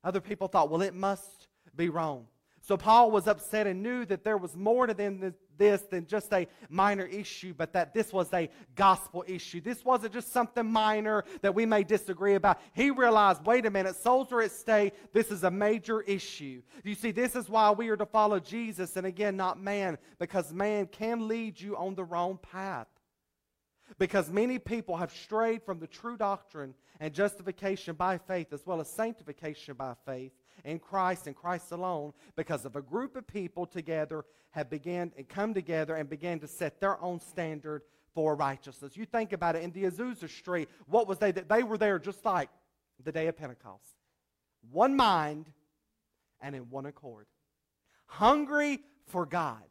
other people thought, well, it must be wrong. So Paul was upset and knew that there was more to them this than just a minor issue, but that this was a gospel issue. This wasn't just something minor that we may disagree about. He realized, wait a minute, souls are at stake. This is a major issue. You see, this is why we are to follow Jesus and again, not man, because man can lead you on the wrong path. Because many people have strayed from the true doctrine and justification by faith as well as sanctification by faith in Christ and Christ alone because of a group of people together have began and come together and began to set their own standard for righteousness. You think about it in the Azusa Street, what was they that they were there just like the day of Pentecost. One mind and in one accord. Hungry for God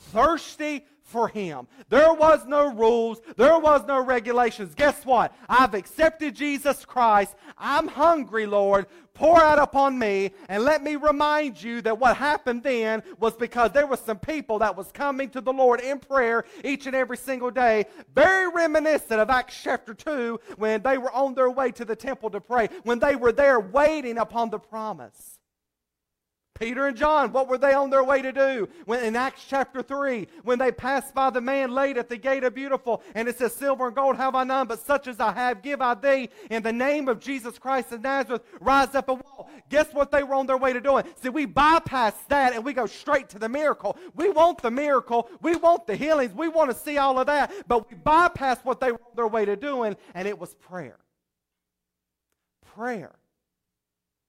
thirsty for him. There was no rules, there was no regulations. Guess what? I've accepted Jesus Christ. I'm hungry, Lord. Pour out upon me and let me remind you that what happened then was because there was some people that was coming to the Lord in prayer each and every single day, very reminiscent of Acts chapter 2 when they were on their way to the temple to pray, when they were there waiting upon the promise. Peter and John, what were they on their way to do? When in Acts chapter 3, when they passed by the man laid at the gate of beautiful, and it says, Silver and gold have I none, but such as I have give I thee. In the name of Jesus Christ of Nazareth, rise up and walk. Guess what they were on their way to doing? See, we bypass that and we go straight to the miracle. We want the miracle. We want the healings. We want to see all of that. But we bypass what they were on their way to doing, and it was prayer. Prayer.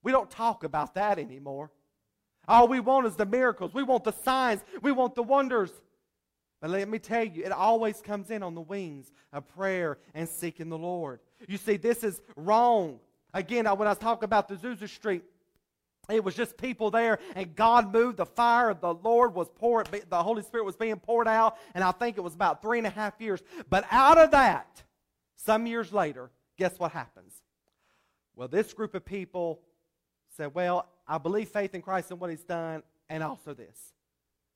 We don't talk about that anymore. All we want is the miracles. We want the signs. We want the wonders. But let me tell you, it always comes in on the wings of prayer and seeking the Lord. You see, this is wrong. Again, when I talking about the Azusa Street, it was just people there, and God moved. The fire of the Lord was poured, the Holy Spirit was being poured out, and I think it was about three and a half years. But out of that, some years later, guess what happens? Well, this group of people said, Well, I believe faith in Christ and what he's done, and also this.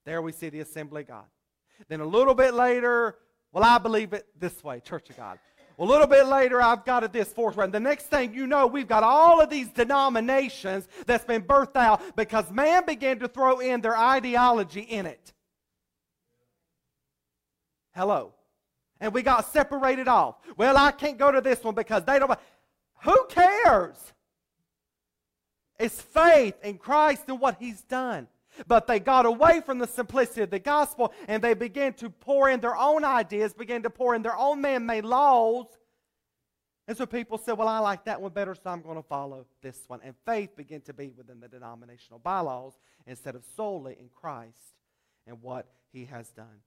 There we see the assembly of God. Then a little bit later, well, I believe it this way, Church of God. a little bit later, I've got it this fourth one. The next thing you know, we've got all of these denominations that's been birthed out because man began to throw in their ideology in it. Hello. And we got separated off. Well, I can't go to this one because they don't. Who cares? Is faith in Christ and what He's done. But they got away from the simplicity of the gospel and they began to pour in their own ideas, began to pour in their own man made laws. And so people said, Well, I like that one better, so I'm going to follow this one. And faith began to be within the denominational bylaws instead of solely in Christ and what He has done.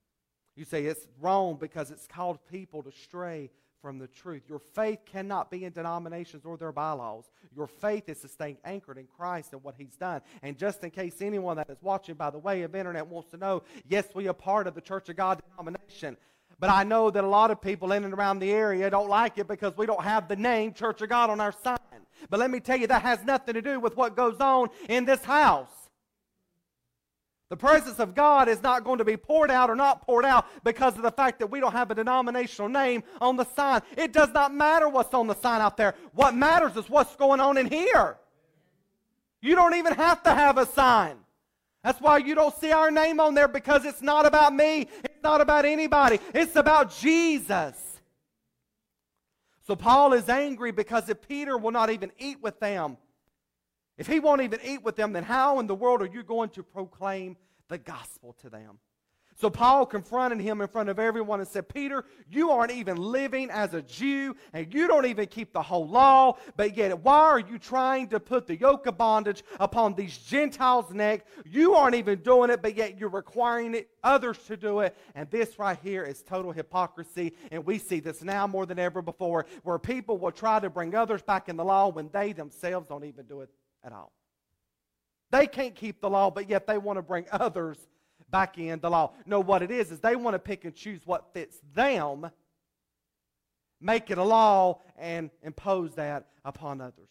You say it's wrong because it's called people to stray from the truth. Your faith cannot be in denominations or their bylaws. Your faith is staying anchored in Christ and what He's done. And just in case anyone that is watching by the way of internet wants to know, yes, we are part of the Church of God denomination. But I know that a lot of people in and around the area don't like it because we don't have the name Church of God on our sign. But let me tell you, that has nothing to do with what goes on in this house. The presence of God is not going to be poured out or not poured out because of the fact that we don't have a denominational name on the sign. It does not matter what's on the sign out there. What matters is what's going on in here. You don't even have to have a sign. That's why you don't see our name on there because it's not about me. It's not about anybody. It's about Jesus. So Paul is angry because if Peter will not even eat with them, if he won't even eat with them, then how in the world are you going to proclaim the gospel to them? So Paul confronted him in front of everyone and said, Peter, you aren't even living as a Jew and you don't even keep the whole law, but yet why are you trying to put the yoke of bondage upon these Gentiles' neck? You aren't even doing it, but yet you're requiring it, others to do it. And this right here is total hypocrisy. And we see this now more than ever before, where people will try to bring others back in the law when they themselves don't even do it at all. They can't keep the law, but yet they want to bring others back in the law. No, what it is, is they want to pick and choose what fits them, make it a law, and impose that upon others.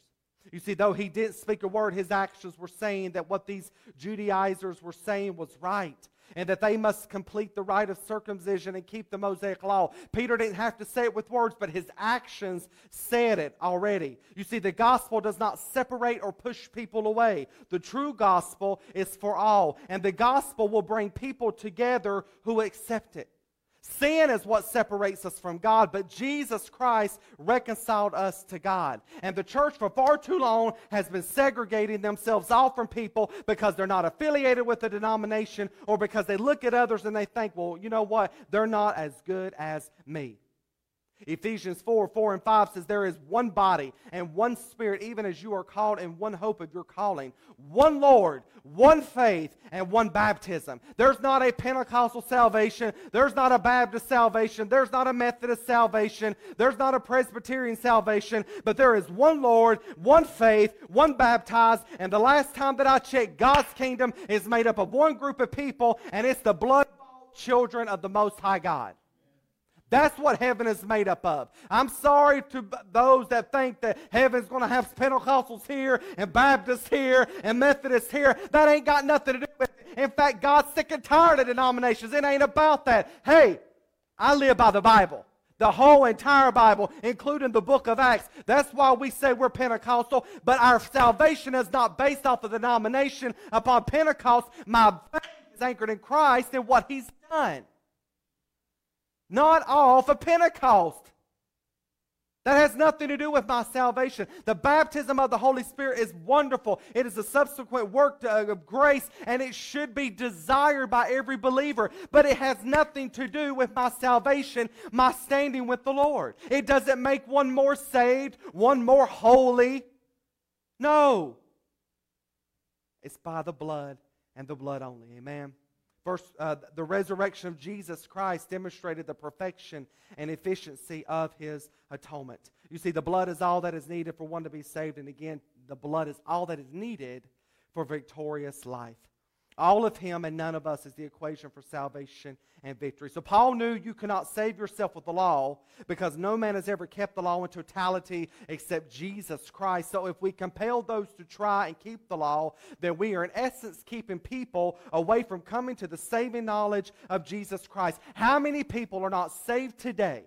You see, though he didn't speak a word, his actions were saying that what these Judaizers were saying was right and that they must complete the rite of circumcision and keep the Mosaic law. Peter didn't have to say it with words, but his actions said it already. You see, the gospel does not separate or push people away. The true gospel is for all, and the gospel will bring people together who accept it. Sin is what separates us from God, but Jesus Christ reconciled us to God. And the church for far too long has been segregating themselves off from people because they're not affiliated with a denomination or because they look at others and they think, well, you know what? They're not as good as me. Ephesians 4 4 and 5 says, There is one body and one spirit, even as you are called in one hope of your calling, one Lord, one faith, and one baptism. There's not a Pentecostal salvation. There's not a Baptist salvation. There's not a Methodist salvation. There's not a Presbyterian salvation. But there is one Lord, one faith, one baptized. And the last time that I checked, God's kingdom is made up of one group of people, and it's the blood children of the Most High God. That's what heaven is made up of. I'm sorry to those that think that heaven's going to have Pentecostals here and Baptists here and Methodists here. That ain't got nothing to do with it. In fact, God's sick and tired of denominations. It ain't about that. Hey, I live by the Bible. The whole entire Bible, including the book of Acts. That's why we say we're Pentecostal, but our salvation is not based off of the denomination upon Pentecost. My faith is anchored in Christ and what He's done not off of Pentecost. That has nothing to do with my salvation. The baptism of the Holy Spirit is wonderful. It is a subsequent work uh, of grace, and it should be desired by every believer. But it has nothing to do with my salvation, my standing with the Lord. It doesn't make one more saved, one more holy. No. It's by the blood and the blood only. Amen. Uh, the resurrection of Jesus Christ demonstrated the perfection and efficiency of his atonement. You see, the blood is all that is needed for one to be saved. And again, the blood is all that is needed for victorious life. All of him and none of us is the equation for salvation and victory. So Paul knew you cannot save yourself with the law because no man has ever kept the law in totality except Jesus Christ. So if we compel those to try and keep the law, then we are in essence keeping people away from coming to the saving knowledge of Jesus Christ. How many people are not saved today?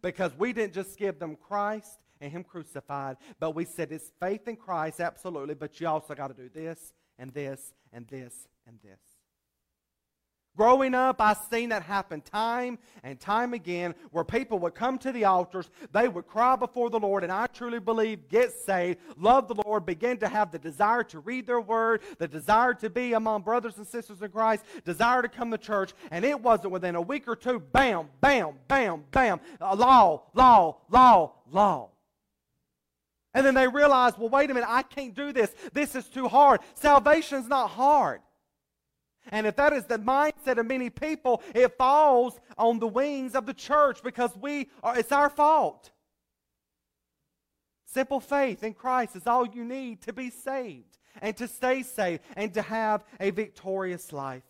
Because we didn't just give them Christ and Him crucified, but we said it's faith in Christ, absolutely, but you also got to do this and this and this and this. Growing up, I've seen that happen time and time again where people would come to the altars, they would cry before the Lord, and I truly believe get saved, love the Lord, begin to have the desire to read their word, the desire to be among brothers and sisters in Christ, desire to come to church, and it wasn't within a week or two, bam, bam, bam, bam, law, law, law, law. And then they realize, well, wait a minute, I can't do this. This is too hard. Salvation's not hard. And if that is the mindset of many people, it falls on the wings of the church because we are, it's our fault. Simple faith in Christ is all you need to be saved and to stay saved and to have a victorious life.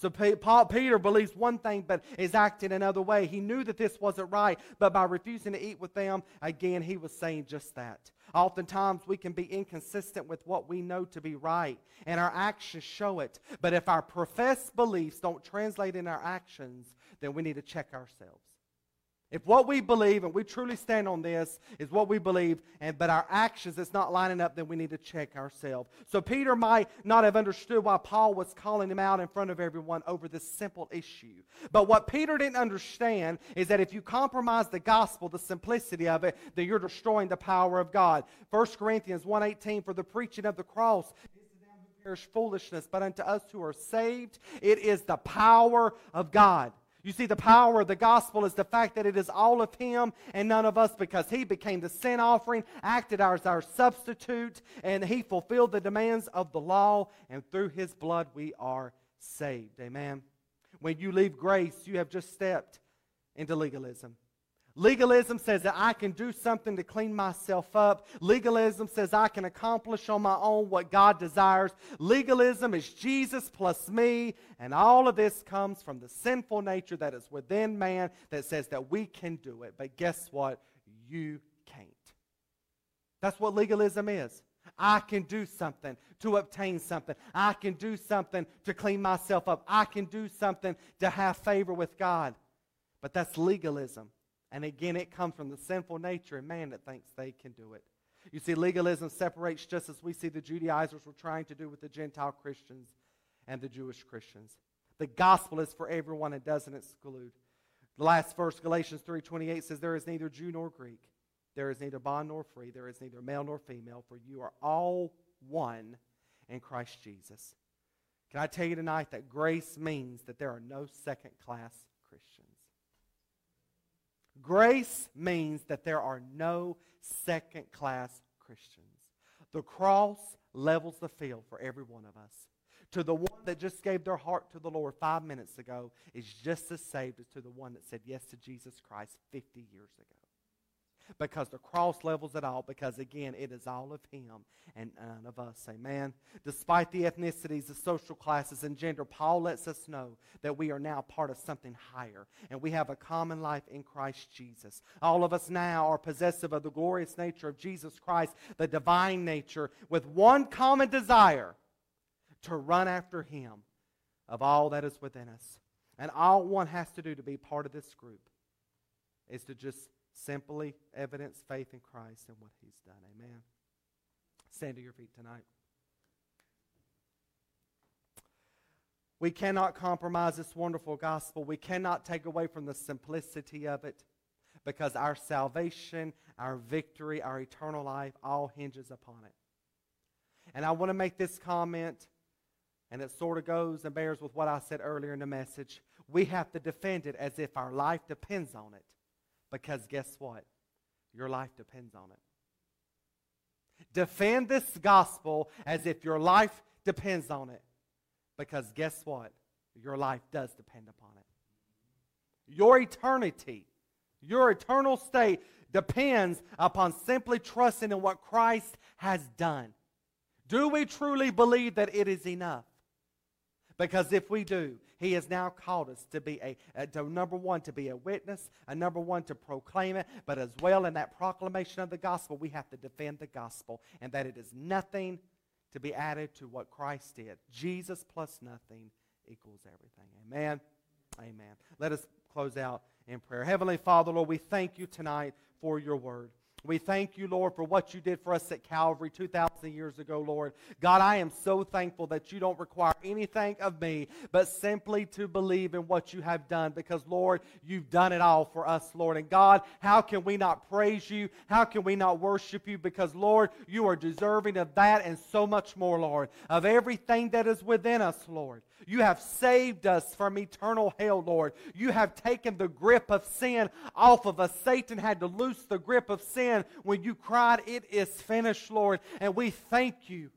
So Paul, Peter believes one thing but is acting another way. He knew that this wasn't right, but by refusing to eat with them, again, he was saying just that. Oftentimes, we can be inconsistent with what we know to be right, and our actions show it. But if our professed beliefs don't translate in our actions, then we need to check ourselves. If what we believe, and we truly stand on this, is what we believe, and but our actions is not lining up, then we need to check ourselves. So Peter might not have understood why Paul was calling him out in front of everyone over this simple issue. But what Peter didn't understand is that if you compromise the gospel, the simplicity of it, then you're destroying the power of God. 1 Corinthians 1:18, for the preaching of the cross perish foolishness, but unto us who are saved, it is the power of God. You see, the power of the gospel is the fact that it is all of Him and none of us because He became the sin offering, acted as our substitute, and He fulfilled the demands of the law, and through His blood we are saved. Amen. When you leave grace, you have just stepped into legalism. Legalism says that I can do something to clean myself up. Legalism says I can accomplish on my own what God desires. Legalism is Jesus plus me, and all of this comes from the sinful nature that is within man that says that we can do it. But guess what? You can't. That's what legalism is. I can do something to obtain something. I can do something to clean myself up. I can do something to have favor with God. But that's legalism. And again, it comes from the sinful nature in man that thinks they can do it. You see, legalism separates just as we see the Judaizers were trying to do with the Gentile Christians and the Jewish Christians. The gospel is for everyone and doesn't exclude. The last verse, Galatians 3.28 says, There is neither Jew nor Greek. There is neither bond nor free. There is neither male nor female, for you are all one in Christ Jesus. Can I tell you tonight that grace means that there are no second class Christians? Grace means that there are no second class Christians. The cross levels the field for every one of us. To the one that just gave their heart to the Lord five minutes ago is just as saved as to the one that said yes to Jesus Christ 50 years ago because the cross levels it all, because again, it is all of Him and none of us. Amen. Despite the ethnicities, the social classes, and gender, Paul lets us know that we are now part of something higher and we have a common life in Christ Jesus. All of us now are possessive of the glorious nature of Jesus Christ, the divine nature, with one common desire to run after Him of all that is within us. And all one has to do to be part of this group is to just Simply evidence faith in Christ and what He's done. Amen. Stand to your feet tonight. We cannot compromise this wonderful gospel. We cannot take away from the simplicity of it because our salvation, our victory, our eternal life all hinges upon it. And I want to make this comment, and it sort of goes and bears with what I said earlier in the message. We have to defend it as if our life depends on it. Because guess what? Your life depends on it. Defend this gospel as if your life depends on it. Because guess what? Your life does depend upon it. Your eternity, your eternal state depends upon simply trusting in what Christ has done. Do we truly believe that it is enough? Because if we do, He has now called us to be a, a to number one, to be a witness, a number one, to proclaim it, but as well in that proclamation of the gospel, we have to defend the gospel and that it is nothing to be added to what Christ did. Jesus plus nothing equals everything. Amen. Amen. Let us close out in prayer. Heavenly Father, Lord, we thank you tonight for your word. We thank you, Lord, for what you did for us at Calvary 2,000 years ago, Lord. God, I am so thankful that you don't require anything of me but simply to believe in what you have done because, Lord, you've done it all for us, Lord. And God, how can we not praise you? How can we not worship you? Because, Lord, you are deserving of that and so much more, Lord, of everything that is within us, Lord. You have saved us from eternal hell, Lord. You have taken the grip of sin off of us. Satan had to loose the grip of sin when you cried, It is finished, Lord. And we thank you.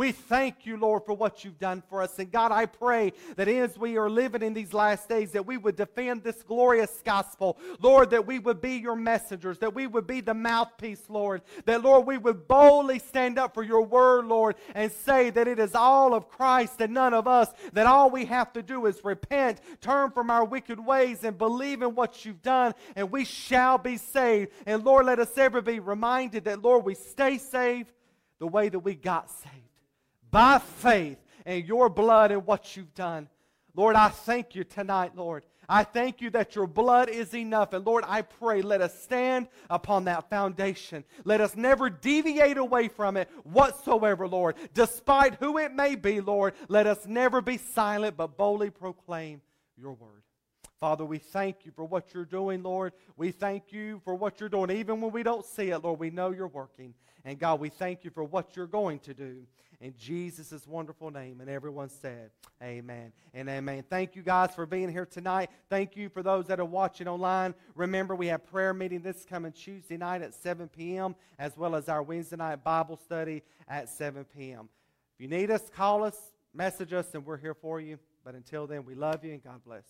We thank you, Lord, for what you've done for us. And God, I pray that as we are living in these last days, that we would defend this glorious gospel. Lord, that we would be your messengers, that we would be the mouthpiece, Lord. That, Lord, we would boldly stand up for your word, Lord, and say that it is all of Christ and none of us. That all we have to do is repent, turn from our wicked ways, and believe in what you've done, and we shall be saved. And, Lord, let us ever be reminded that, Lord, we stay saved the way that we got saved by faith in your blood and what you've done. Lord, I thank you tonight, Lord. I thank you that your blood is enough. And Lord, I pray, let us stand upon that foundation. Let us never deviate away from it whatsoever, Lord. Despite who it may be, Lord, let us never be silent, but boldly proclaim your word. Father, we thank you for what you're doing, Lord. We thank you for what you're doing. Even when we don't see it, Lord, we know you're working. And God, we thank you for what you're going to do in Jesus' wonderful name. And everyone said, Amen and amen. Thank you guys for being here tonight. Thank you for those that are watching online. Remember, we have prayer meeting this coming Tuesday night at 7 p.m., as well as our Wednesday night Bible study at 7 p.m. If you need us, call us, message us, and we're here for you. But until then, we love you and God bless.